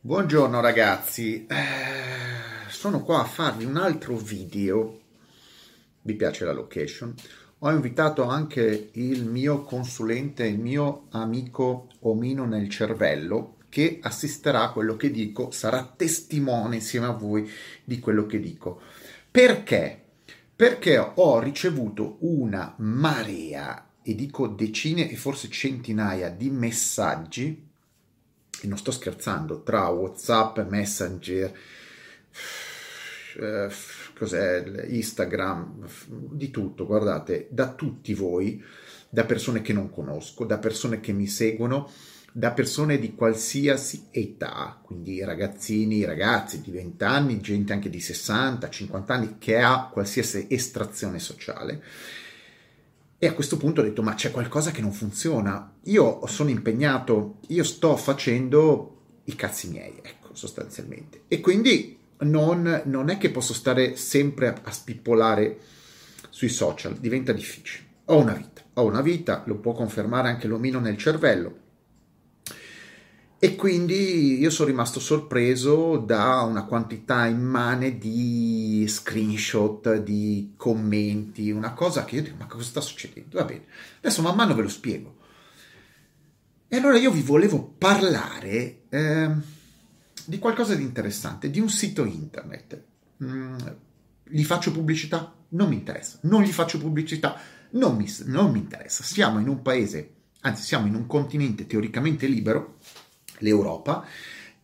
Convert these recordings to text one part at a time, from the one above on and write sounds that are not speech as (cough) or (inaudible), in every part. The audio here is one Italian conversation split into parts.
Buongiorno ragazzi, eh, sono qua a farvi un altro video, vi piace la location? Ho invitato anche il mio consulente, il mio amico Omino nel cervello, che assisterà a quello che dico, sarà testimone insieme a voi di quello che dico. Perché? Perché ho ricevuto una marea, e dico decine e forse centinaia di messaggi e non sto scherzando, tra WhatsApp, Messenger, eh, cos'è, Instagram, di tutto, guardate, da tutti voi, da persone che non conosco, da persone che mi seguono, da persone di qualsiasi età, quindi ragazzini, ragazzi di 20 anni, gente anche di 60, 50 anni che ha qualsiasi estrazione sociale e a questo punto ho detto, ma c'è qualcosa che non funziona. Io sono impegnato, io sto facendo i cazzi miei, ecco, sostanzialmente. E quindi non, non è che posso stare sempre a, a spippolare sui social, diventa difficile. Ho una vita, ho una vita, lo può confermare anche l'omino nel cervello e quindi io sono rimasto sorpreso da una quantità immane di screenshot, di commenti, una cosa che io dico, ma cosa sta succedendo? Va bene, adesso man mano ve lo spiego. E allora io vi volevo parlare eh, di qualcosa di interessante, di un sito internet. Mm, gli faccio pubblicità? Non mi interessa. Non gli faccio pubblicità? Non mi, non mi interessa. Siamo in un paese, anzi siamo in un continente teoricamente libero l'Europa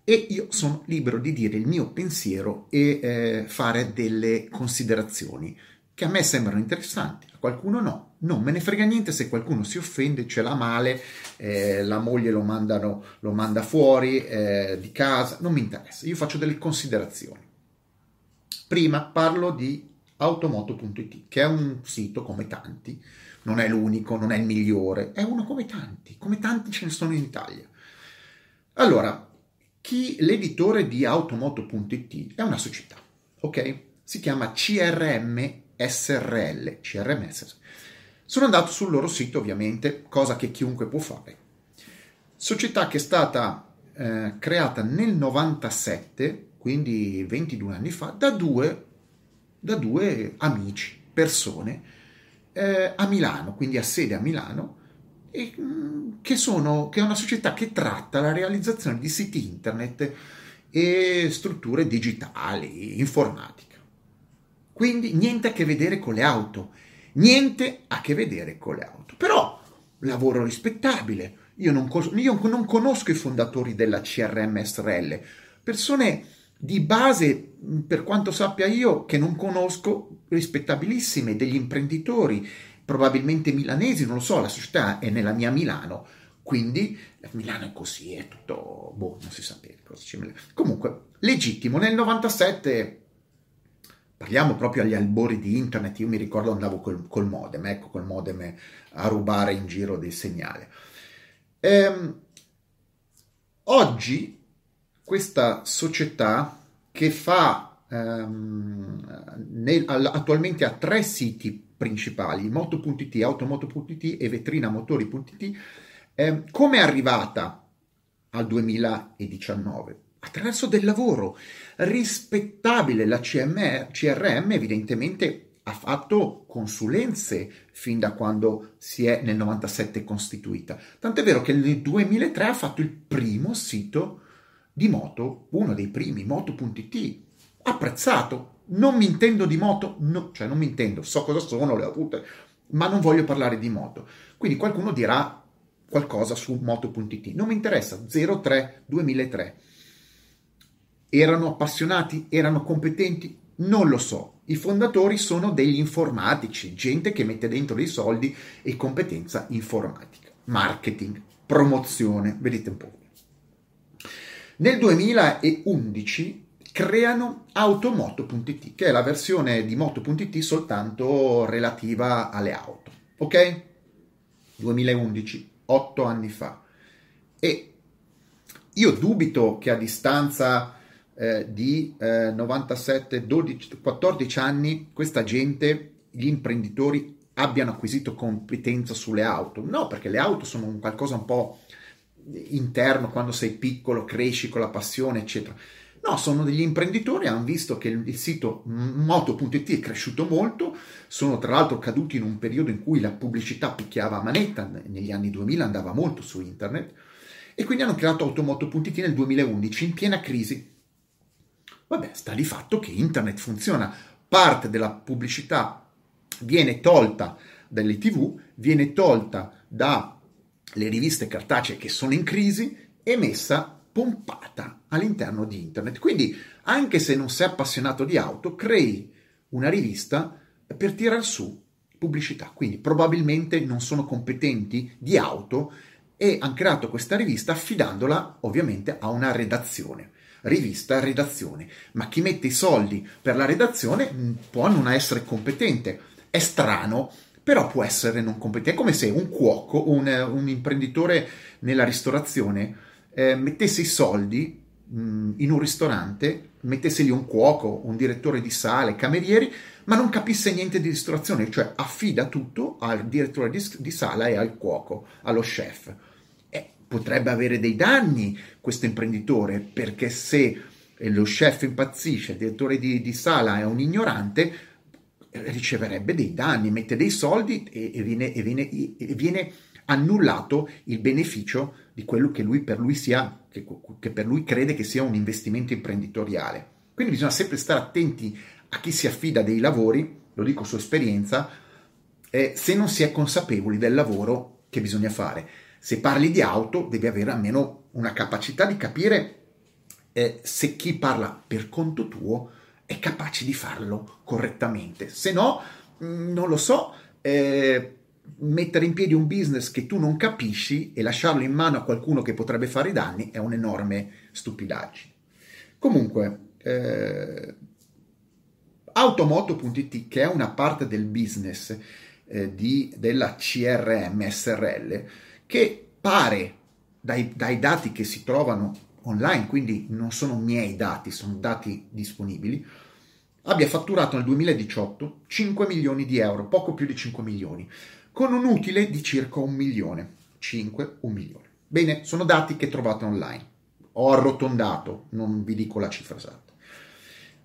e io sono libero di dire il mio pensiero e eh, fare delle considerazioni che a me sembrano interessanti, a qualcuno no. Non me ne frega niente se qualcuno si offende, ce l'ha male, eh, la moglie lo, mandano, lo manda fuori eh, di casa, non mi interessa, io faccio delle considerazioni. Prima parlo di automoto.it, che è un sito come tanti, non è l'unico, non è il migliore, è uno come tanti, come tanti ce ne sono in Italia. Allora, chi, l'editore di automoto.it è una società, ok? Si chiama CRM SRL, CRM SRL. Sono andato sul loro sito, ovviamente, cosa che chiunque può fare. Società che è stata eh, creata nel 97, quindi 22 anni fa, da due, da due amici, persone, eh, a Milano, quindi ha sede a Milano, e, mm, che, sono, che è una società che tratta la realizzazione di siti internet e strutture digitali, informatica. Quindi niente a che vedere con le auto, niente a che vedere con le auto. Però lavoro rispettabile. Io non, io non conosco i fondatori della CRM SRL, persone di base, per quanto sappia io, che non conosco, rispettabilissime, degli imprenditori probabilmente milanesi, non lo so, la società è nella mia Milano, quindi Milano è così, è tutto, boh, non si sa bene cosa c'è. Comunque, legittimo, nel 97 parliamo proprio agli albori di internet, io mi ricordo andavo col, col modem, ecco, col modem a rubare in giro del segnale. Ehm, oggi questa società che fa ehm, nel, attualmente ha tre siti principali, moto.it, automoto.it e vetrinamotori.it, eh, come è arrivata al 2019? Attraverso del lavoro rispettabile. La CMR, CRM evidentemente ha fatto consulenze fin da quando si è nel 97 costituita. Tant'è vero che nel 2003 ha fatto il primo sito di moto, uno dei primi, moto.it, apprezzato, non mi intendo di moto, no, cioè non mi intendo, so cosa sono, le avute, ma non voglio parlare di moto. Quindi qualcuno dirà qualcosa su moto.it, non mi interessa, 03 2003. Erano appassionati? Erano competenti? Non lo so. I fondatori sono degli informatici, gente che mette dentro dei soldi e competenza informatica, marketing, promozione, vedete un po'. Nel 2011 creano automoto.it, che è la versione di moto.it soltanto relativa alle auto. Ok? 2011, 8 anni fa. E io dubito che a distanza eh, di eh, 97, 12, 14 anni questa gente, gli imprenditori, abbiano acquisito competenza sulle auto. No, perché le auto sono un qualcosa un po' interno quando sei piccolo, cresci con la passione, eccetera. No, sono degli imprenditori, hanno visto che il, sito moto.it è cresciuto molto, sono tra l'altro caduti in un periodo in cui la pubblicità picchiava a manetta, negli anni 2000 andava molto su internet, e quindi hanno creato Automoto.it nel 2011 in piena crisi. Vabbè, sta di fatto che internet funziona, parte della pubblicità viene tolta dalle tv, viene tolta dalle riviste cartacee che sono in crisi e messa pompata all'interno di internet. Quindi, anche se non sei appassionato di auto, crei una rivista per tirare su pubblicità. Quindi, probabilmente non sono competenti di auto e hanno creato questa rivista affidandola ovviamente a una redazione. Rivista, redazione. Ma chi mette i soldi per la redazione può non essere competente. È strano, però può essere non competente. È come se un cuoco, un, un imprenditore nella ristorazione, eh, mettesse i soldi mh, in un ristorante, mettesse lì un cuoco, un direttore di sale, camerieri, ma non capisse niente di ristorazione, cioè affida tutto al direttore di, di sala e al cuoco, allo chef. E potrebbe avere dei danni questo imprenditore, perché se lo chef impazzisce, il direttore di, di sala è un ignorante, riceverebbe dei danni, mette dei soldi e, e, viene, e, viene, e viene annullato il beneficio di quello che lui per lui sia, che, che per lui crede che sia un investimento imprenditoriale. Quindi bisogna sempre stare attenti a chi si affida dei lavori, lo dico su esperienza, eh, se non si è consapevoli del lavoro che bisogna fare. Se parli di auto, devi avere almeno una capacità di capire eh, se chi parla per conto tuo è capace di farlo correttamente. Se no, mm, non lo so, eh, mettere in piedi un business che tu non capisci e lasciarlo in mano a qualcuno che potrebbe fare i danni è un'enorme stupidaggine. Comunque, eh, Automoto.it, che è una parte del business eh, di, della CRM SRL, che pare dai, dai dati che si trovano online, quindi non sono miei dati, sono dati disponibili, abbia fatturato nel 2018 5 milioni di euro, poco più di 5 milioni con un utile di circa un milione. 5, un milione. Bene, sono dati che trovate online. Ho arrotondato, non vi dico la cifra esatta.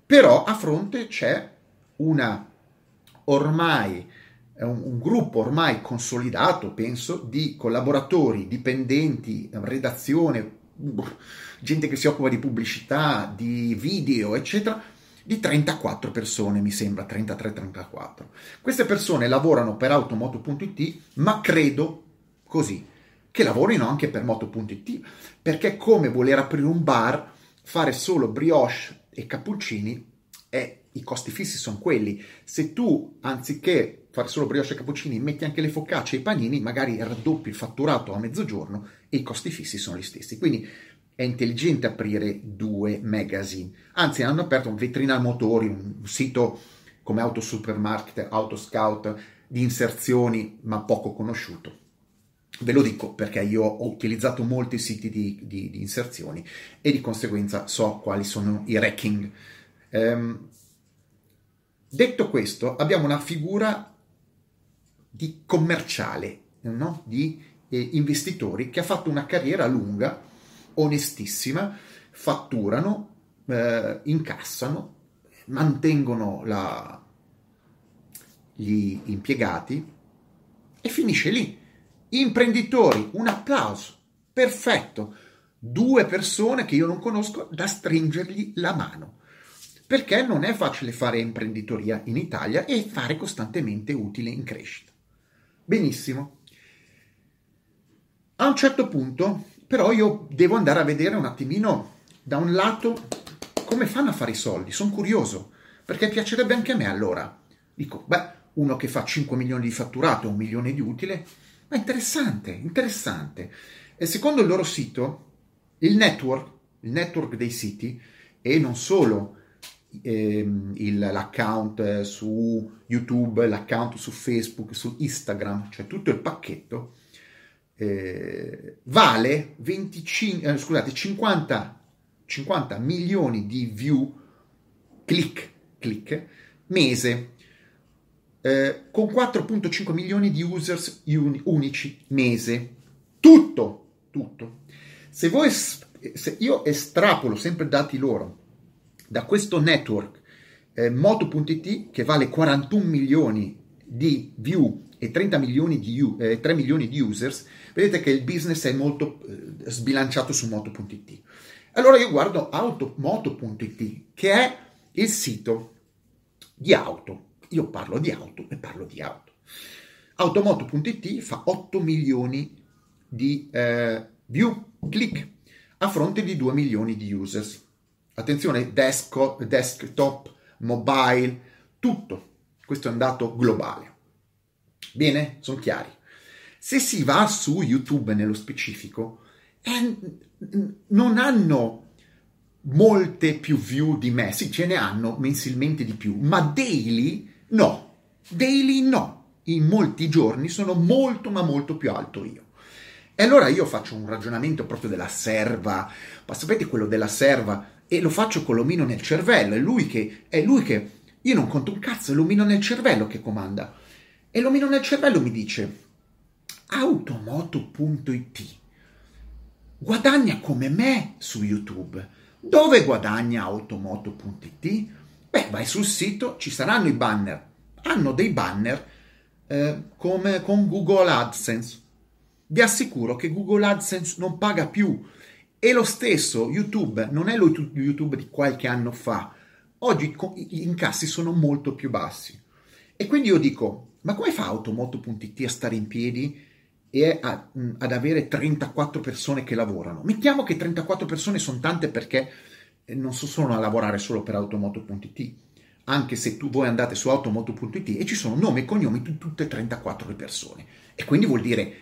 Però a fronte c'è una ormai un, un gruppo ormai consolidato, penso, di collaboratori, dipendenti, redazione, gente che si occupa di pubblicità, di video, eccetera, di 34 persone, mi sembra, 33-34. Queste persone lavorano per automoto.it, ma credo così, che lavorino anche per moto.it, perché è come voler aprire un bar, fare solo brioche e cappuccini, e i costi fissi sono quelli. Se tu, anziché fare solo brioche e cappuccini, metti anche le focacce e i panini, magari raddoppi il fatturato a mezzogiorno e i costi fissi sono gli stessi. Quindi è intelligente aprire due magazine. Anzi, hanno aperto un vetrina motori, un sito come Autosupermarket, Autoscout di inserzioni, ma poco conosciuto. Ve lo dico perché io ho utilizzato molti siti di, di, di inserzioni e di conseguenza so quali sono i ranking. Um, detto questo, abbiamo una figura di commerciale, no? di eh, investitori che ha fatto una carriera lunga onestissima, fatturano, eh, incassano, mantengono la, gli impiegati e finisce lì. Imprenditori, un applauso, perfetto. Due persone che io non conosco da stringergli la mano. Perché non è facile fare imprenditoria in Italia e fare costantemente utile in crescita. Benissimo. A un certo punto però io devo andare a vedere un attimino da un lato come fanno a fare i soldi, sono curioso, perché piacerebbe anche a me allora. Dico, beh, uno che fa 5 milioni di fatturato, un milione di utile, ma interessante, interessante. E secondo il loro sito, il network, il network dei siti, e non solo ehm, il, l'account eh, su YouTube, l'account su Facebook, su Instagram, cioè tutto il pacchetto, eh, vale 25, eh, scusate, 50, 50 milioni di view click, click mese eh, con 4.5 milioni di users uni, unici mese. Tutto, tutto. Se, voi, se io estrapolo sempre dati loro da questo network eh, moto.it che vale 41 milioni di view e 30 milioni di, eh, 3 milioni di users, vedete che il business è molto eh, sbilanciato su moto.it. Allora io guardo automoto.it che è il sito di auto. Io parlo di auto e parlo di auto. Automoto.it fa 8 milioni di eh, view, click, a fronte di 2 milioni di users. Attenzione, desktop, desktop mobile, tutto. Questo è un dato globale. Bene? Sono chiari. Se si va su YouTube nello specifico, eh, non hanno molte più view di me, sì, ce ne hanno mensilmente di più, ma daily no, daily no. In molti giorni sono molto ma molto più alto io. E allora io faccio un ragionamento proprio della serva, ma sapete quello della serva? E lo faccio con l'omino nel cervello, è lui che, è lui che, io non conto un cazzo, è l'omino nel cervello che comanda. E l'omino nel cervello mi dice, automoto.it guadagna come me su YouTube. Dove guadagna automoto.it? Beh, vai sul sito, ci saranno i banner. Hanno dei banner eh, come con Google AdSense. Vi assicuro che Google AdSense non paga più. E lo stesso YouTube non è lo YouTube di qualche anno fa. Oggi gli incassi sono molto più bassi. E quindi io dico, ma come fa automoto.it a stare in piedi e a, ad avere 34 persone che lavorano? Mettiamo che 34 persone sono tante perché eh, non sono a lavorare solo per automoto.it, anche se tu voi andate su automoto.it e ci sono nomi e cognomi di tutte e 34 le persone. E quindi vuol dire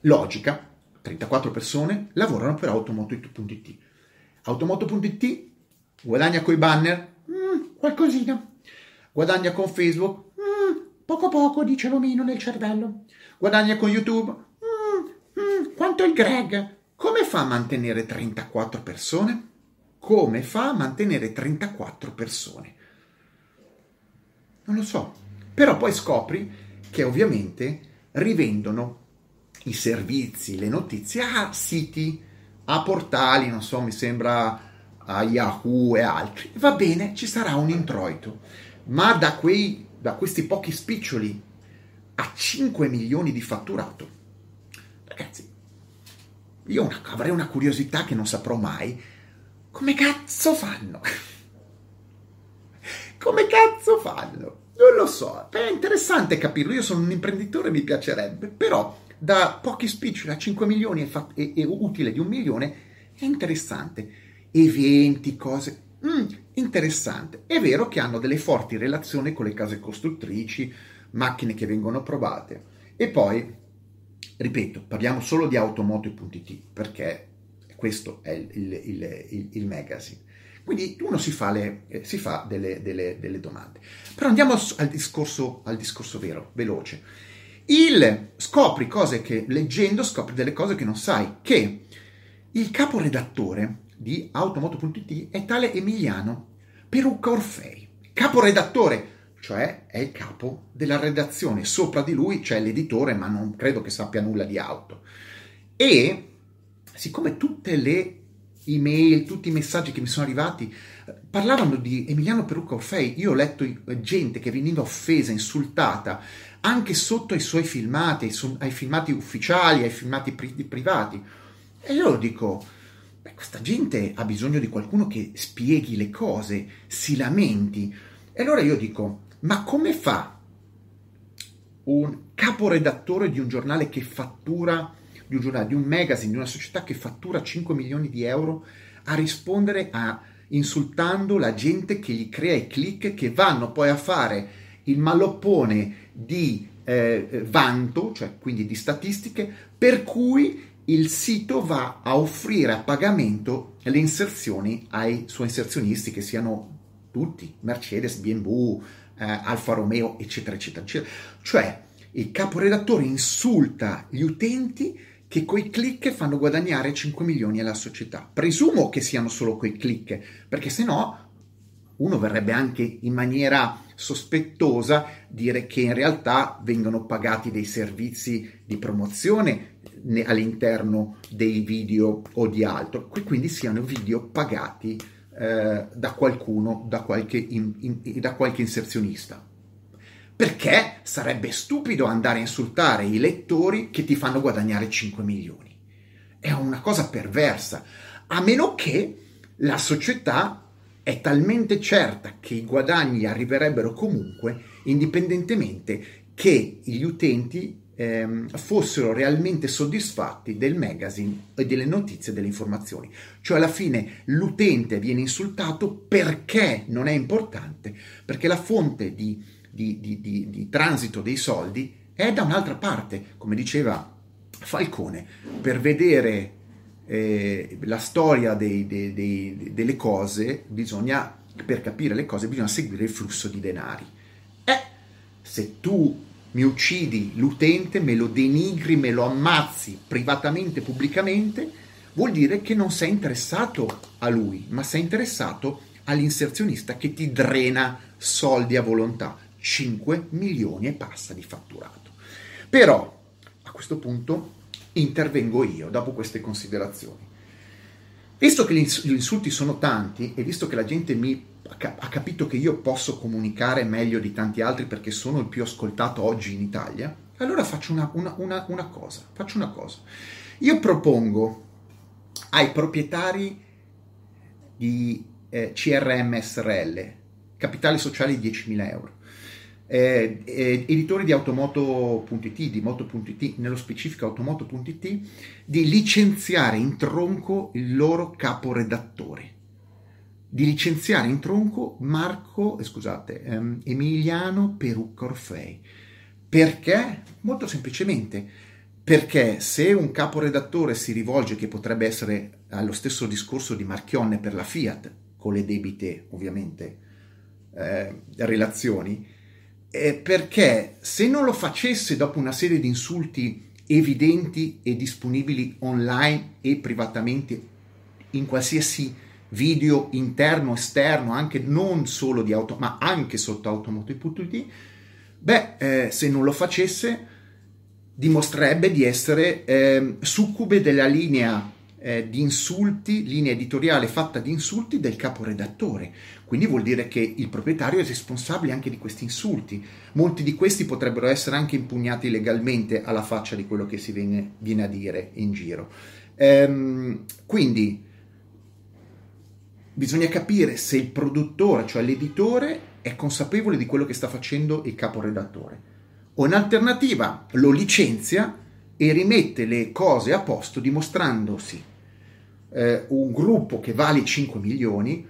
logica, 34 persone lavorano per automoto.it. Automoto.it guadagna coi banner? Mm, qualcosina. Guadagna con Facebook? Poco poco, dice l'omino nel cervello. Guadagna con YouTube? Mm, mm, quanto il Greg? Come fa a mantenere 34 persone? Come fa a mantenere 34 persone? Non lo so. Però poi scopri che ovviamente rivendono i servizi, le notizie a siti, a portali, non so, mi sembra a Yahoo e altri. Va bene, ci sarà un introito, ma da quei da questi pochi spiccioli a 5 milioni di fatturato. Ragazzi, io una, avrei una curiosità che non saprò mai. Come cazzo fanno? (laughs) Come cazzo fanno? Non lo so, è interessante capirlo. Io sono un imprenditore, mi piacerebbe, però da pochi spiccioli a 5 milioni e, fa- e, e utile di un milione è interessante. Eventi, cose. Mm, interessante. È vero che hanno delle forti relazioni con le case costruttrici, macchine che vengono provate. E poi, ripeto, parliamo solo di automoto.it perché questo è il, il, il, il magazine. Quindi uno si fa, le, eh, si fa delle, delle, delle, domande. Però andiamo al discorso, al discorso vero, veloce. Il scopri cose che leggendo scopri delle cose che non sai, che il caporedattore di automoto.it è tale Emiliano Perucca Orfei, caporedattore, cioè è il capo della redazione. Sopra di lui c'è l'editore, ma non credo che sappia nulla di auto. E siccome tutte le email, tutti i messaggi che mi sono arrivati parlavano di Emiliano Perucca Orfei, io ho letto gente che veniva offesa, insultata, anche sotto ai suoi filmati, ai, filmati ufficiali, ai filmati privati. E io dico, questa gente ha bisogno di qualcuno che spieghi le cose, si lamenti. E allora io dico, ma come fa un caporedattore di un giornale che fattura, di un giornale, di un magazine, di una società che fattura 5 milioni di euro a rispondere a insultando la gente che gli crea i click che vanno poi a fare il maloppone di eh, vanto, cioè quindi di statistiche, per cui il sito va a offrire a pagamento le inserzioni ai suoi inserzionisti, che siano tutti, Mercedes, BMW, eh, Alfa Romeo, eccetera, eccetera, eccetera. Cioè, il caporedattore insulta gli utenti che coi click fanno guadagnare 5 milioni alla società. Presumo che siano solo quei click, perché se no uno verrebbe anche in maniera sospettosa dire che in realtà vengono pagati dei servizi di promozione all'interno dei video o di altro, quindi siano video pagati eh, da qualcuno, da qualche, in, in, da qualche inserzionista. Perché sarebbe stupido andare a insultare i lettori che ti fanno guadagnare 5 milioni. È una cosa perversa, a meno che la società è talmente certa che i guadagni arriverebbero comunque, indipendentemente che gli utenti ehm, fossero realmente soddisfatti del magazine e delle notizie e delle informazioni. Cioè alla fine l'utente viene insultato perché non è importante, perché la fonte di, di, di, di transito dei soldi è da un'altra parte, come diceva Falcone, per vedere eh, la storia dei, dei, dei, delle cose, bisogna, per capire le cose, bisogna seguire il flusso di denari. Eh, se tu mi uccidi l'utente, me lo denigri, me lo ammazzi privatamente, pubblicamente, vuol dire che non sei interessato a lui, ma sei interessato all'inserzionista che ti drena soldi a volontà. 5 milioni e passa di fatturato. Però a questo punto intervengo io dopo queste considerazioni. Visto che gli insulti sono tanti e visto che la gente mi ha capito che io posso comunicare meglio di tanti altri perché sono il più ascoltato oggi in Italia, allora faccio una, una, una, una cosa, faccio una cosa. Io propongo ai proprietari di eh, CRM SRL, capitali sociali 10.000 euro, eh, eh, editori di automoto.it, di moto.it, nello specifico automoto.it, di licenziare in tronco il loro caporedattore. Di licenziare in tronco Marco, eh, scusate, ehm, Emiliano Perucca Orfei. Perché? Molto semplicemente, perché se un caporedattore si rivolge, che potrebbe essere allo stesso discorso di Marchionne per la Fiat, con le debite ovviamente eh, relazioni, eh, perché se non lo facesse dopo una serie di insulti evidenti e disponibili online e privatamente in qualsiasi video interno, esterno, anche non solo di auto, ma anche sotto automotive.it, beh, eh, se non lo facesse dimostrerebbe di essere eh, succube della linea eh, di insulti, linea editoriale fatta di insulti del caporedattore. Quindi vuol dire che il proprietario è responsabile anche di questi insulti. Molti di questi potrebbero essere anche impugnati legalmente alla faccia di quello che si viene, viene a dire in giro. Ehm, quindi bisogna capire se il produttore, cioè l'editore, è consapevole di quello che sta facendo il caporedattore. O in alternativa lo licenzia e rimette le cose a posto dimostrandosi eh, un gruppo che vale 5 milioni,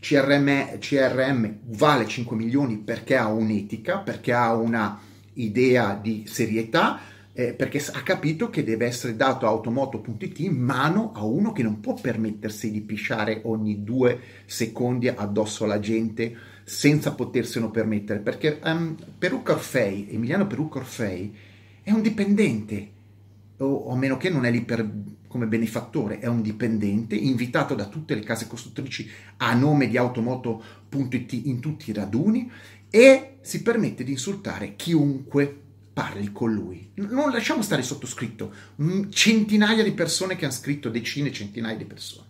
CRM, CRM vale 5 milioni perché ha un'etica, perché ha una idea di serietà, eh, perché ha capito che deve essere dato a automoto.it in mano a uno che non può permettersi di pisciare ogni due secondi addosso alla gente senza poterselo permettere, perché um, Perucca Orfei, Emiliano Perucca Orfei, è un dipendente, o, o a meno che non è lì per come benefattore, è un dipendente invitato da tutte le case costruttrici a nome di automoto.it in tutti i raduni e si permette di insultare chiunque parli con lui. Non lasciamo stare sottoscritto centinaia di persone che hanno scritto, decine, centinaia di persone.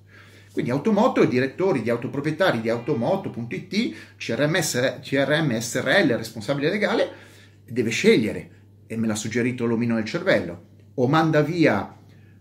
Quindi Automoto e direttori di autoproprietari di automoto.it, CRM, CRM SRL, responsabile legale, deve scegliere, e me l'ha suggerito l'omino del cervello, o manda via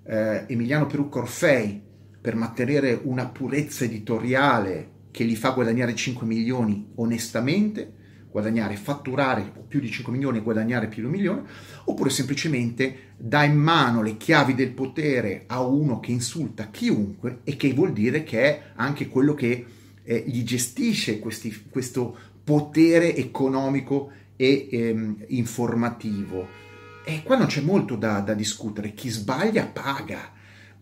eh, Emiliano Perucco Orfei per mantenere una purezza editoriale che gli fa guadagnare 5 milioni onestamente, guadagnare, fatturare più di 5 milioni e guadagnare più di un milione, oppure semplicemente dà in mano le chiavi del potere a uno che insulta chiunque e che vuol dire che è anche quello che eh, gli gestisce questi, questo potere economico e ehm, informativo e qua non c'è molto da, da discutere, chi sbaglia paga,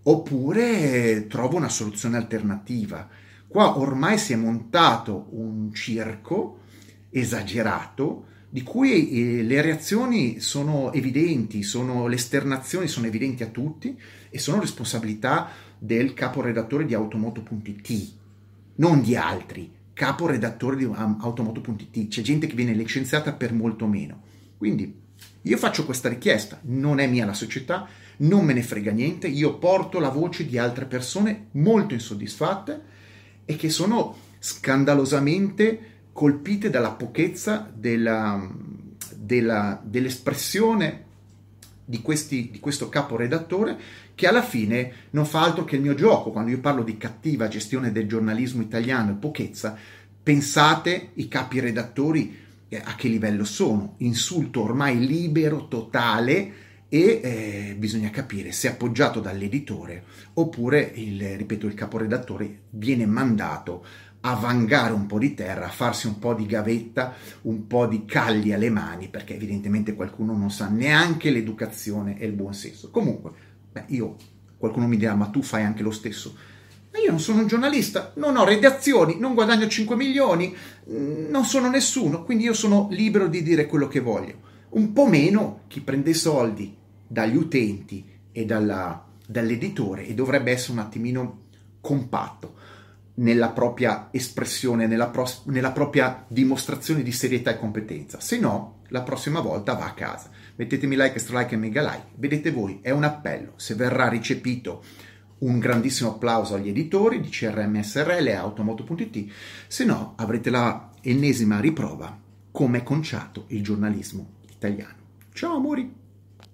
oppure trova una soluzione alternativa. Qua ormai si è montato un circo esagerato di cui eh, le reazioni sono evidenti, sono, le esternazioni sono evidenti a tutti e sono responsabilità del caporedattore di automoto.it, non di altri, caporedattore di automoto.it, c'è gente che viene licenziata per molto meno. Quindi io faccio questa richiesta, non è mia la società, non me ne frega niente, io porto la voce di altre persone molto insoddisfatte e che sono scandalosamente colpite dalla pochezza della, della, dell'espressione di, questi, di questo caporedattore che alla fine non fa altro che il mio gioco. Quando io parlo di cattiva gestione del giornalismo italiano e pochezza, pensate i capi redattori a che livello sono. Insulto ormai libero, totale e eh, bisogna capire se appoggiato dall'editore oppure il, ripeto, il caporedattore viene mandato a vangare un po' di terra, a farsi un po' di gavetta, un po' di calli alle mani, perché evidentemente qualcuno non sa neanche l'educazione e il buon senso. Comunque, beh, io, qualcuno mi dirà, ma tu fai anche lo stesso. Io non sono un giornalista, non ho redazioni, non guadagno 5 milioni, mm, non sono nessuno, quindi io sono libero di dire quello che voglio. Un po' meno chi prende soldi dagli utenti e dalla, dall'editore e dovrebbe essere un attimino compatto nella propria espressione, nella, pro- nella, propria dimostrazione di serietà e competenza. Se no, la prossima volta va a casa. Mettetemi like, extra like e mega like. Vedete voi, è un appello. Se verrà ricepito un grandissimo applauso agli editori di CRM SRL e Automoto.it, se no avrete la ennesima riprova come è conciato il giornalismo italiano. Ciao amori!